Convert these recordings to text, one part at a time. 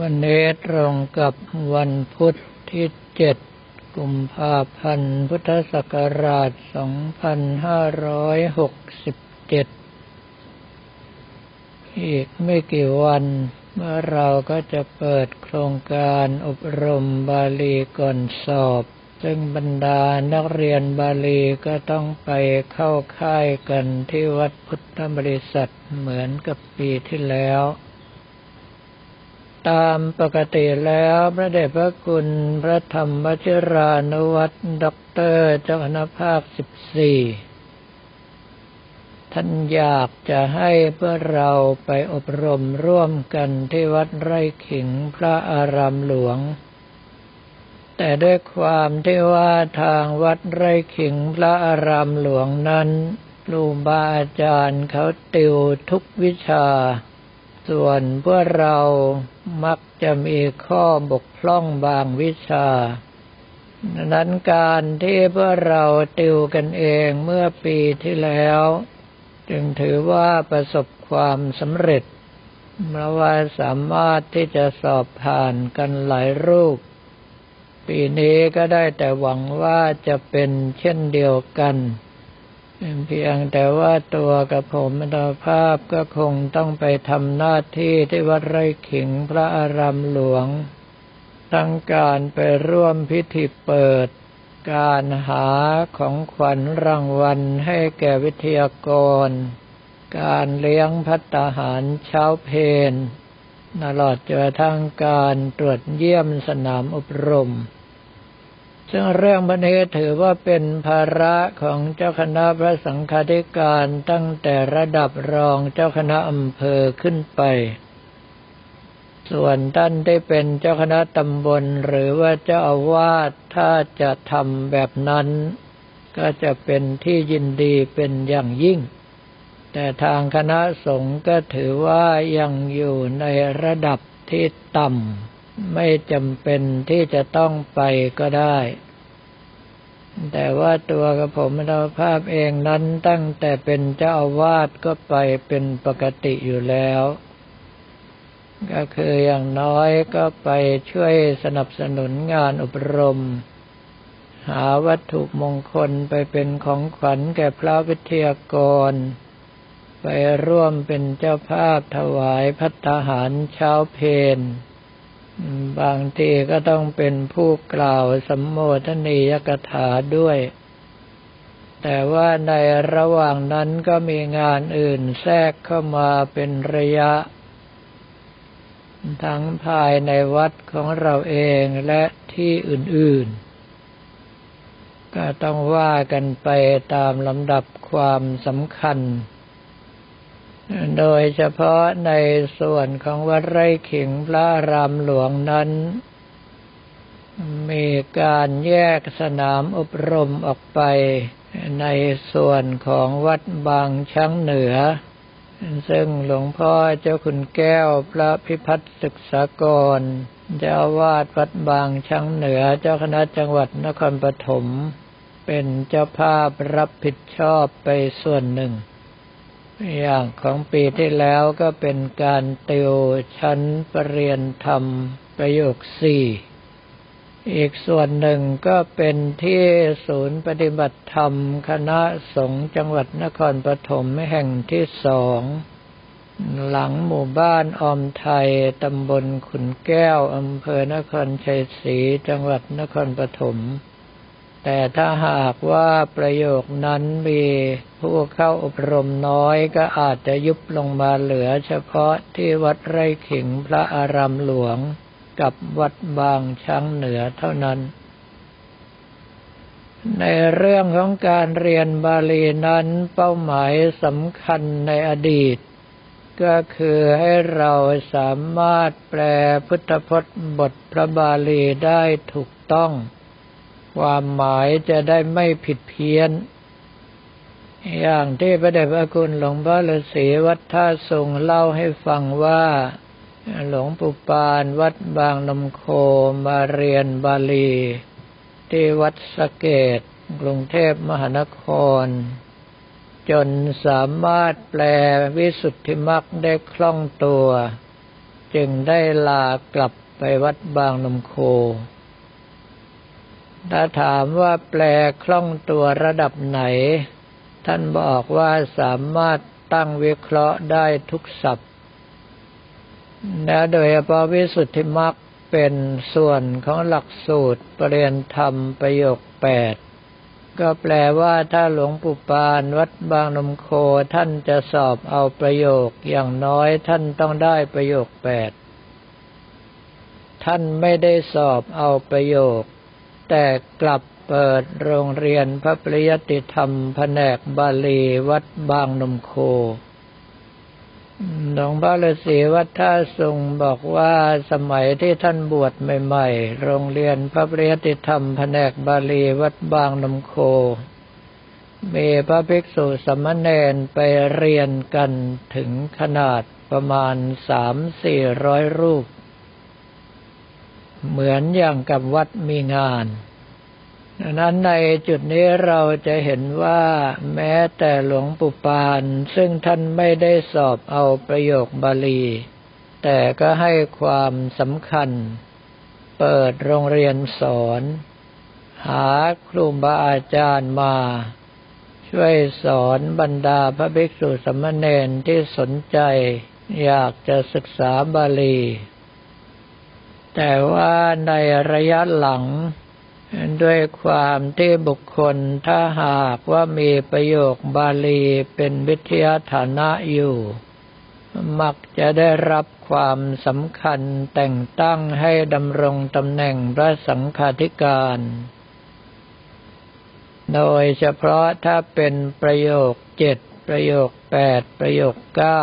วันนี้ตรงกับวันพุธที่เจ็ดกุมภาพันธ์พุทธศักราช 2567 อีกไม่กี่วันเมื่อเราก็จะเปิดโครงการอบรมบาลีก่อนสอบ ซึ่งบรรดานักเรียนบาลีก็ต้องไปเข้าค่ายกันที่วัดพุทธบริษัทเหมือนกับปีที่แล้ว ตามปกติแล้วพระเดชพระคุณพระธรรมวชิรานุวัตรด็อกเตอร์เจ้าคณะภาคสิบสี่ท่านอยากจะให้เพื่อเราไปอบรมร่วมกันที่วัดไร่ขิงพระอารามหลวง แต่ด้วยความที่ว่าทางวัดไร่ขิงพระอารามหลวงนั้นครูบาอาจารย์เขาติวทุกวิชา ส่วนพวกเรา มักจะมีข้อบกพร่องบางวิชานั้นการที่พวกเราติวกันเองเมื่อปีที่แล้ว จึงถือว่าประสบความสำเร็จเพราะว่าสามารถที่จะสอบผ่านกันหลายรูป ปีนี้ก็ได้แต่หวังว่าจะเป็นเช่นเดียวกัน เพียงแต่ว่าตัวกับผมมตภาพก็คงต้องไปทำหน้าที่ที่วัดไร่ขิงพระอารามหลวง ทั้งการไปร่วมพิธีเปิด การหาของขวัญรางวัลให้แก่วิทยากร การเลี้ยงพัตหารเช้าเพนตลอดจนทั้งการตรวจเยี่ยมสนามอบรม ซึ่งเรื่องบันนี้ถือว่าเป็นภาระของเจ้าคณะพระสังฆาธิการตั้งแต่ระดับรองเจ้าคณะอำเภอขึ้นไป ส่วนท่านได้เป็นเจ้าคณะตำบลหรือว่าเจ้าอาวาสถ้าจะทำแบบนั้น ก็จะเป็นที่ยินดีเป็นอย่างยิ่ง แต่ทางคณะสงฆ์ก็ถือว่ายังอยู่ในระดับที่ต่ำ ไม่จำเป็นที่จะต้องไปก็ได้ แต่ว่าตัวกับผมเราภาพเองนั้นตั้งแต่เป็นเจ้าอาวาสก็ไปเป็นปกติอยู่แล้ว ก็คืออย่างน้อยก็ไปช่วยสนับสนุนงานอบรม หาวัตถุมงคลไปเป็นของขวัญแก่พระวิทยากรไปร่วมเป็นเจ้าภาพถวายพัฒหารเช้าเพน บางทีก็ต้องเป็นผู้กล่าวสัมโมทนียกถาด้วย แต่ว่าในระหว่างนั้นก็มีงานอื่นแทรกเข้ามาเป็นระยะ ทั้งภายในวัดของเราเองและที่อื่น ๆ ก็ต้องว่ากันไปตามลำดับความสำคัญ โดยเฉพาะในส่วนของวัดไร่ขิงพระรามหลวงนั้น มีการแยกสนามอบรมออกไปในส่วนของวัดบางช้างเหนือ ซึ่งหลวงพ่อเจ้าคุณแก้วพระพิพัฒน์ศึกษากรเจ้าวาดวัดบางช้างเหนือเจ้าคณะจังหวัดนครปฐมเป็นเจ้าภาพรับผิดชอบไปส่วนหนึ่ง อย่างของปีที่แล้วก็เป็นการติวชั้นปรริญญาธรรมประโยคสี่อีกส่วนหนึ่งก็เป็นที่ศูนย์ปฏิบัติธรรม คณะสงฆ์จังหวัดนครปฐมแห่งที่สอง หลังหมู่บ้านอมไทย ตำบลขุนแก้ว อำเภอนครชัยศรี จังหวัดนครปฐม แต่ถ้าหากว่าประโยคนั้นมีผู้เข้าอบรมน้อยก็อาจจะยุบลงมาเหลือเฉพาะที่วัดไร่ขิงพระอารามหลวงกับวัดบางช้างเหนือเท่านั้น ในเรื่องของการเรียนบาลีนั้นเป้าหมายสำคัญในอดีต ก็คือให้เราสามารถแปลพุทธพจน์บทพระบาลีได้ถูกต้อง ความหมายจะได้ไม่ผิดเพี้ยน อย่างที่พระเดชพระคุณหลวงพ่อฤาษีวัดท่าทรงเล่าให้ฟังว่า หลวงปู่ปานวัดบางนมโคมาเรียนบาลี ที่วัดสเกตกรุงเทพมหานคร จนสามารถแปลวิสุทธิมรรคได้คล่องตัว จึงได้ลากลับไปวัดบางนมโค ถ้าถามว่าแปลคล่องตัวระดับไหน ท่านบอกว่าสามารถตั้งวิเคราะห์ได้ทุกศัพท์และโดยเฉพาะวิสุทธิมรรคเป็นส่วนของหลักสูตรปรริยนธรรมประโยคแปดก็แปลว่าถ้าหลวงปู่ปานวัดบางนมโคท่านจะสอบเอาประโยคอย่างน้อยท่านต้องได้ประโยคแปดท่านไม่ได้สอบเอาประโยค แต่กลับเปิดโรงเรียนพระปริยติธรรมแผนกบาลีวัดบางนมโคหลวงพ่อฤาษีวัดท่าสุงบอกว่าสมัยที่ท่านบวชใหม่ๆ โรงเรียนพระปริยติธรรมแผนกบาลีวัดบางนมโค มีพระภิกษุสมณเณรไปเรียนกันถึงขนาดประมาณสามสี่ร้อยรูป เหมือนอย่างกับวัดมีงานดังนั้นในจุดนี้เราจะเห็นว่าแม้แต่หลวงปู่ปาน ซึ่งท่านไม่ได้สอบเอาประโยคบาลี แต่ก็ให้ความสำคัญ เปิดโรงเรียนสอน หาครูบาอาจารย์มา ช่วยสอนบรรดาพระภิกษุสมณเณรที่สนใจ อยากจะศึกษาบาลี แต่ว่าในระยะหลัง ด้วยความที่บุคคลถ้าหากว่ามีประโยคบาลีเป็นวิทยาฐานะอยู่ มักจะได้รับความสำคัญแต่งตั้งให้ดำรงตำแหน่งพระสังฆาธิการ โดยเฉพาะถ้าเป็นประโยคเจ็ดประโยคแปดประโยคเก้า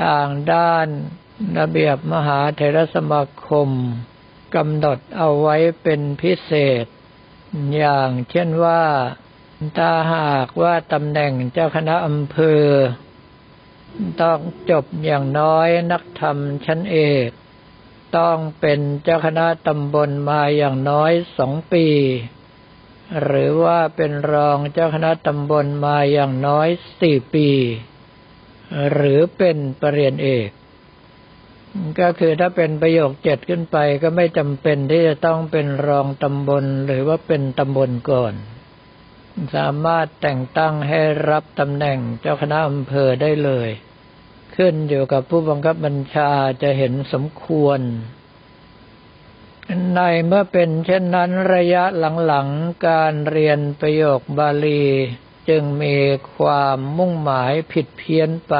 ทางด้าน ระเบียบมหาเทรสมาคมกำหนดเอาไว้เป็นพิเศษ อย่างเช่นว่าถ้าหากว่าตำแหน่งเจ้าคณะอำเภอ ต้องจบอย่างน้อยนักธรรมชั้นเอก ต้องเป็นเจ้าคณะตำบลมาอย่างน้อยสองปี หรือว่าเป็นรองเจ้าคณะตำบลมาอย่างน้อยสี่ปี หรือเป็นปรริญญาเอก ก็คือถ้าเป็นประโยคเจ็ดขึ้นไปก็ไม่จำเป็นที่จะต้องเป็นรองตำบลหรือว่าเป็นตำบลก่อน สามารถแต่งตั้งให้รับตำแหน่งเจ้าคณะอำเภอได้เลย ขึ้นอยู่กับผู้บังคับบัญชาจะเห็นสมควร ในเมื่อเป็นเช่นนั้นระยะหลังๆการเรียนประโยคบาลี จึงมีความมุ่งหมายผิดเพี้ยนไป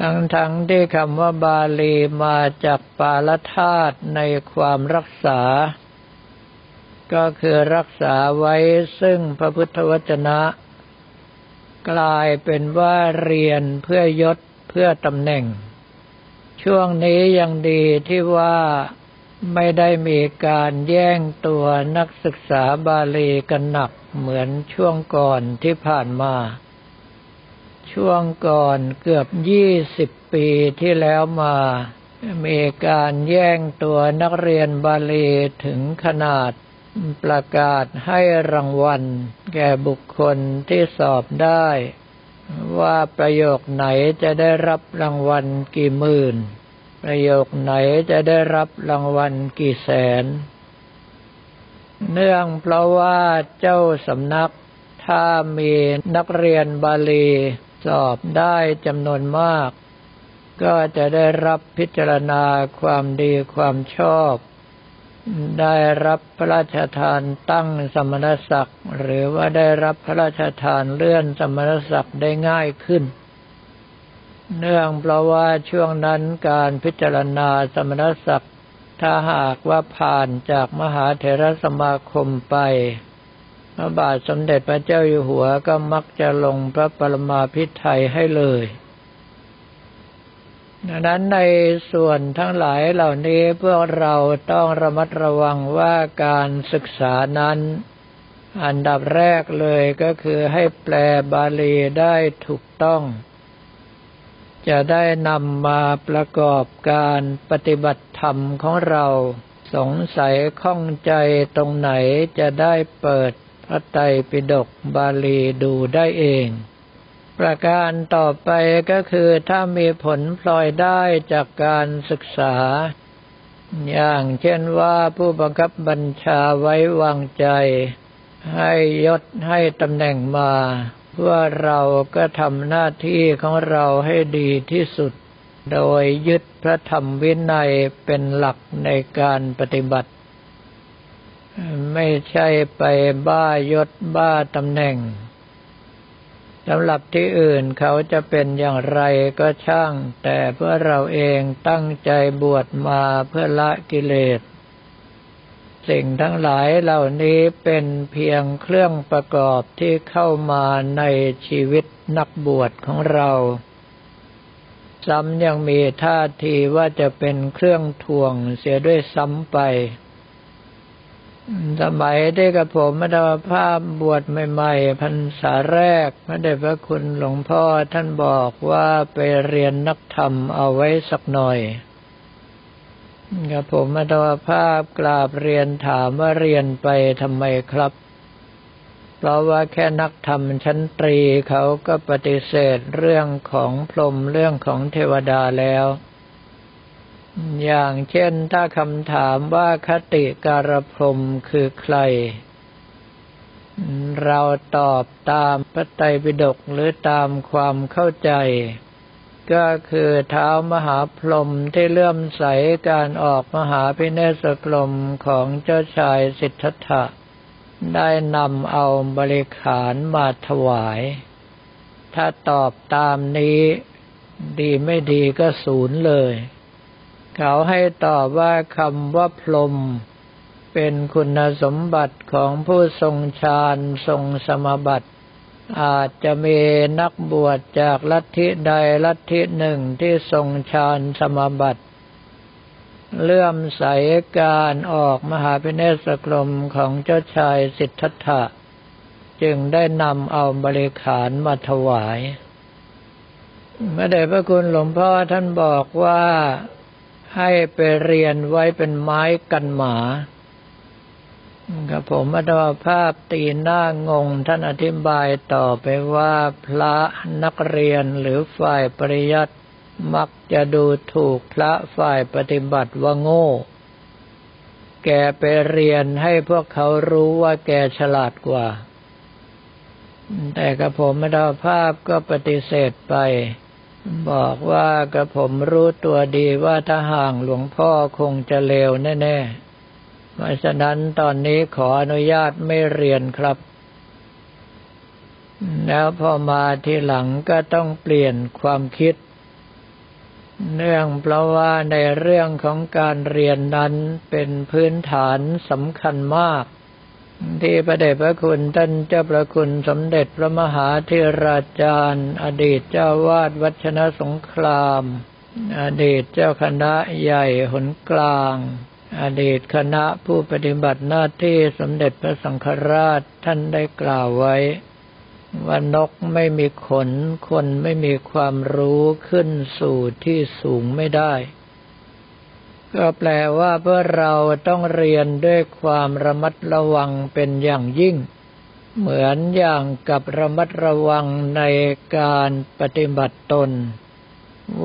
ทั้งๆทที่คำว่าบาลีมาจากปาลธาตุในความรักษา ก็คือรักษาไว้ซึ่งพระพุทธวจนะ กลายเป็นว่าเรียนเพื่อยศเพื่อตำแหน่ง ช่วงนี้ยังดีที่ว่าไม่ได้มีการแย่งตัวนักศึกษาบาลีกันหนักเหมือนช่วงก่อนที่ผ่านมา ช่วงก่อนเกือบยี่สิบปีที่แล้วมา มีการแย่งตัวนักเรียนบาลีถึงขนาดประกาศให้รางวัล แก่บุคคลที่สอบได้ ว่าประโยคไหนจะได้รับรางวัลกี่หมื่น ประโยคไหนจะได้รับรางวัลกี่แสน เนื่องเพราะว่าเจ้าสำนักถ้ามีนักเรียนบาลี สอบได้จำนวนมาก ก็จะได้รับพิจารณาความดีความชอบ ได้รับพระราชทานตั้งสมณศักดิ์ หรือว่าได้รับพระราชทานเลื่อนสมณศักดิ์ได้ง่ายขึ้น เนื่องเพราะว่าช่วงนั้นการพิจารณาสมณศักดิ์ถ้าหากว่าผ่านจากมหาเถรสมาคมไป พระบาทสมเด็จพระเจ้าอยู่หัวก็มักจะลงพระปรมาภิไธยให้เลยดังนั้นในส่วนทั้งหลายเหล่านี้พวกเราต้องระมัดระวังว่าการศึกษานั้น อันดับแรกเลยก็คือให้แปลบาลีได้ถูกต้อง จะได้นำมาประกอบการปฏิบัติธรรมของเรา สงสัยข้องใจตรงไหนจะได้เปิด พระไตรปิฎกบาลีดูได้เอง ประการต่อไปก็คือถ้ามีผลพลอยได้จากการศึกษา อย่างเช่นว่าผู้บังคับบัญชาไว้วางใจ ให้ยศให้ตำแหน่งมาว่าเราก็ทำหน้าที่ของเราให้ดีที่สุด โดยยึดพระธรรมวินัยเป็นหลักในการปฏิบัติ ไม่ใช่ไปบ้ายศบ้าตำแหน่งสำหรับที่อื่นเขาจะเป็นอย่างไรก็ช่าง แต่เพื่อเราเองตั้งใจบวชมาเพื่อละกิเลส สิ่งทั้งหลายเหล่านี้เป็นเพียงเครื่องประกอบที่เข้ามาในชีวิตนักบวชของเรา ซ้ำยังมีท่าทีว่าจะเป็นเครื่องทวงเสียด้วยซ้ำไป สมัยที่กับผมมาดาภาพบวชใหม่ๆพรรษาแรกพระเดชพระคุณหลวงพ่อท่านบอกว่าไปเรียนนักธรรมเอาไว้สักหน่อยกับผมมาดาภาพกราบเรียนถามว่าเรียนไปทำไมครับ เพราะว่าแค่นักธรรมชั้นตรีเขาก็ปฏิเสธเรื่องของพรหมเรื่องของเทวดาแล้ว อย่างเช่นถ้าคำถามว่าคติการพรมคือใคร เราตอบตามพระไตรปิฎกหรือตามความเข้าใจ ก็คือเท้ามหาพรหมที่เลื่อมใสการออกมหาพิเนศกรมของเจ้าชายสิทธัตถะ ได้นำเอาบริขารมาถวาย ถ้าตอบตามนี้ ดีไม่ดีก็ศูนย์เลย เขาให้ตอบว่าคำว่าพรมเป็นคุณสมบัติของผู้ทรงฌานทรงสมบัติ อาจจะมีนักบวชจากลัทธิใดลัทธิหนึ่งที่ทรงฌานสมบัติเลื่อมใสการออกมหาพิเนศกรมของเจ้าชายสิทธัตถะ จึงได้นำเอาบริขารมาถวายเมื่อเดชพระคุณหลวงพ่อท่านบอกว่า ให้ไปเรียนไว้เป็นไม้กันหมาครับผมอัตภาพตีหน้างง ท่านอธิบายต่อไปว่าพระนักเรียนหรือฝ่ายปริยัติมักจะดูถูกพระฝ่ายปฏิบัติว่าโง่ แกไปเรียนให้พวกเขารู้ว่าแกฉลาดกว่า แต่กระผมอัตภาพก็ปฏิเสธไป บอกว่ากระผมรู้ตัวดีว่าถ้าห่างหลวงพ่อคงจะเลวแน่ๆ เพราะฉะนั้นตอนนี้ขออนุญาตไม่เรียนครับ แล้วพอมาทีหลังก็ต้องเปลี่ยนความคิด เนื่องเพราะว่าในเรื่องของการเรียนนั้นเป็นพื้นฐานสำคัญมาก ที่พระเดชพระคุณท่านเจ้าประคุณสมเด็จพระมหาธิราจารย์ อดีตเจ้าวาดวัชนะสงคราม อดีตเจ้าคณะใหญ่หนกลาง อดีตคณะผู้ปฏิบัติหน้าที่สมเด็จพระสังฆราชท่านได้กล่าวไว้ ว่านกไม่มีขน คนไม่มีความรู้ขึ้นสู่ที่สูงไม่ได้ ก็แปลว่าเพื่อเราต้องเรียนด้วยความระมัดระวังเป็นอย่างยิ่ง เหมือนอย่างกับระมัดระวังในการปฏิบัติตน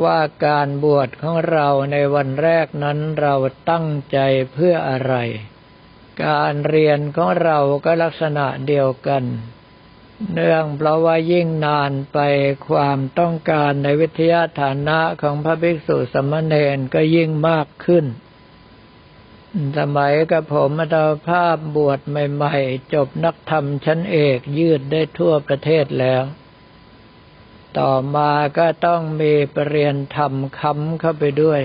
ว่าการบวชของเราในวันแรกนั้นเราตั้งใจเพื่ออะไร การเรียนของเราก็ลักษณะเดียวกัน เนื่องเพราะว่ายิ่งนานไปความต้องการในวิทยาฐานะของพระภิกษุสมณเณรก็ยิ่งมากขึ้น สมัยกับผมมาตาภาพบวชใหม่ ๆ จบนักธรรมชั้นเอกยืดได้ทั่วประเทศแล้ว ต่อมาก็ต้องมีปรริญญาธรรมคำเข้าไปด้วย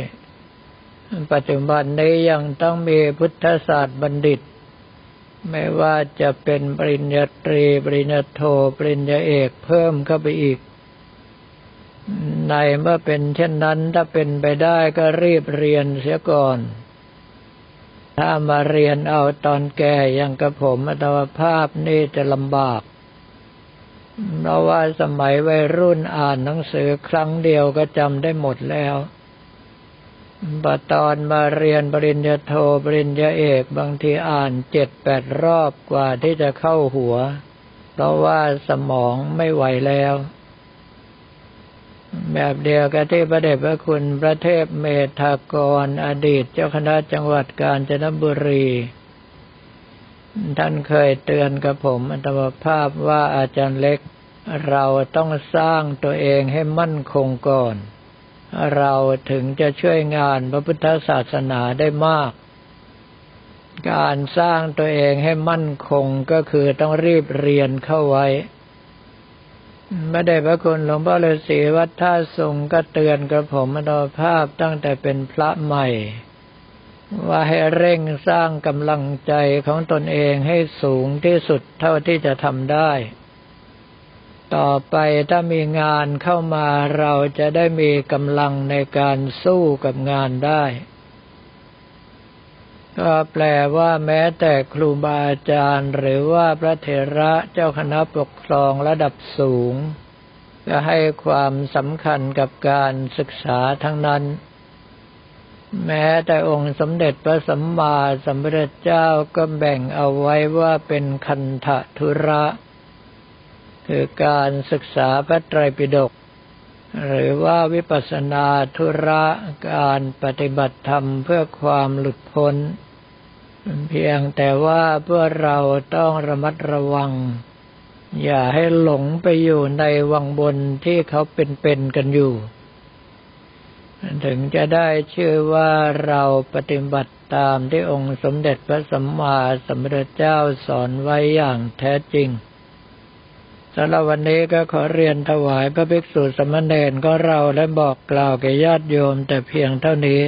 ปัจจุบันนี้ยังต้องมีพุทธศาสตร์บัณฑิต ไม่ว่าจะเป็นปริญญาตรี ปริญญาโท ปริญญาเอกเพิ่มเข้าไปอีก ในเมื่อเป็นเช่นนั้นถ้าเป็นไปได้ก็รีบเรียนเสียก่อน ถ้ามาเรียนเอาตอนแก่อยังกระผมอัตวภาพนี่จะลำบาก เพราะว่าสมัยวัยรุ่นอ่านหนังสือครั้งเดียวก็จำได้หมดแล้ว บตอนมาเรียนปริญญาโทปริญญาเอกบางทีอ่านเจ็ดแปดรอบกว่าที่จะเข้าหัว เพราะว่าสมองไม่ไหวแล้ว แบบเดียวกับที่พระเดชพระคุณพระเทพเมธากร อดีตเจ้าคณะจังหวัดกาญจนบุรี ท่านเคยเตือนกับผมอัตมภาพว่าอาจารย์เล็ก เราต้องสร้างตัวเองให้มั่นคงก่อน เราถึงจะช่วยงานพระพุทธศาสนาได้มาก การสร้างตัวเองให้มั่นคงก็คือต้องรีบเรียนเข้าไว้ไม่ได้พระคุณหลวงพ่อฤาษีวัดท่าสุงก็เตือนกระผมมโนภาพตั้งแต่เป็นพระใหม่ ว่าให้เร่งสร้างกำลังใจของตนเองให้สูงที่สุดเท่าที่จะทำได้ ต่อไปถ้ามีงานเข้ามาเราจะได้มีกำลังในการสู้กับงานได้ ก็แปลว่าแม้แต่ครูบาอาจารย์หรือว่าพระเถระเจ้าคณะปกครองระดับสูง ก็ให้ความสำคัญกับการศึกษาทั้งนั้น แม้แต่องค์สมเด็จพระสัมมาสัมพุทธเจ้าก็แบ่งเอาไว้ว่าเป็นคันธทุระ คือการศึกษาพระไตรปิฎกหรือว่าวิปัสสนาธุระการปฏิบัติธรรมเพื่อความหลุดพ้น เพียงแต่ว่าเพื่อเราต้องระมัดระวัง อย่าให้หลงไปอยู่ในวังบนที่เขาเป็นๆกันอยู่ ถึงจะได้ชื่อว่าเราปฏิบัติตามที่องค์สมเด็จพระสัมมาสัมพุทธเจ้าสอนไว้อย่างแท้จริง สำหรับวันนี้ก็ขอเรียนถวายพระภิกษุสมณเณรก็เราและบอกกล่าวแก่ญาติโยมแต่เพียงเท่านี้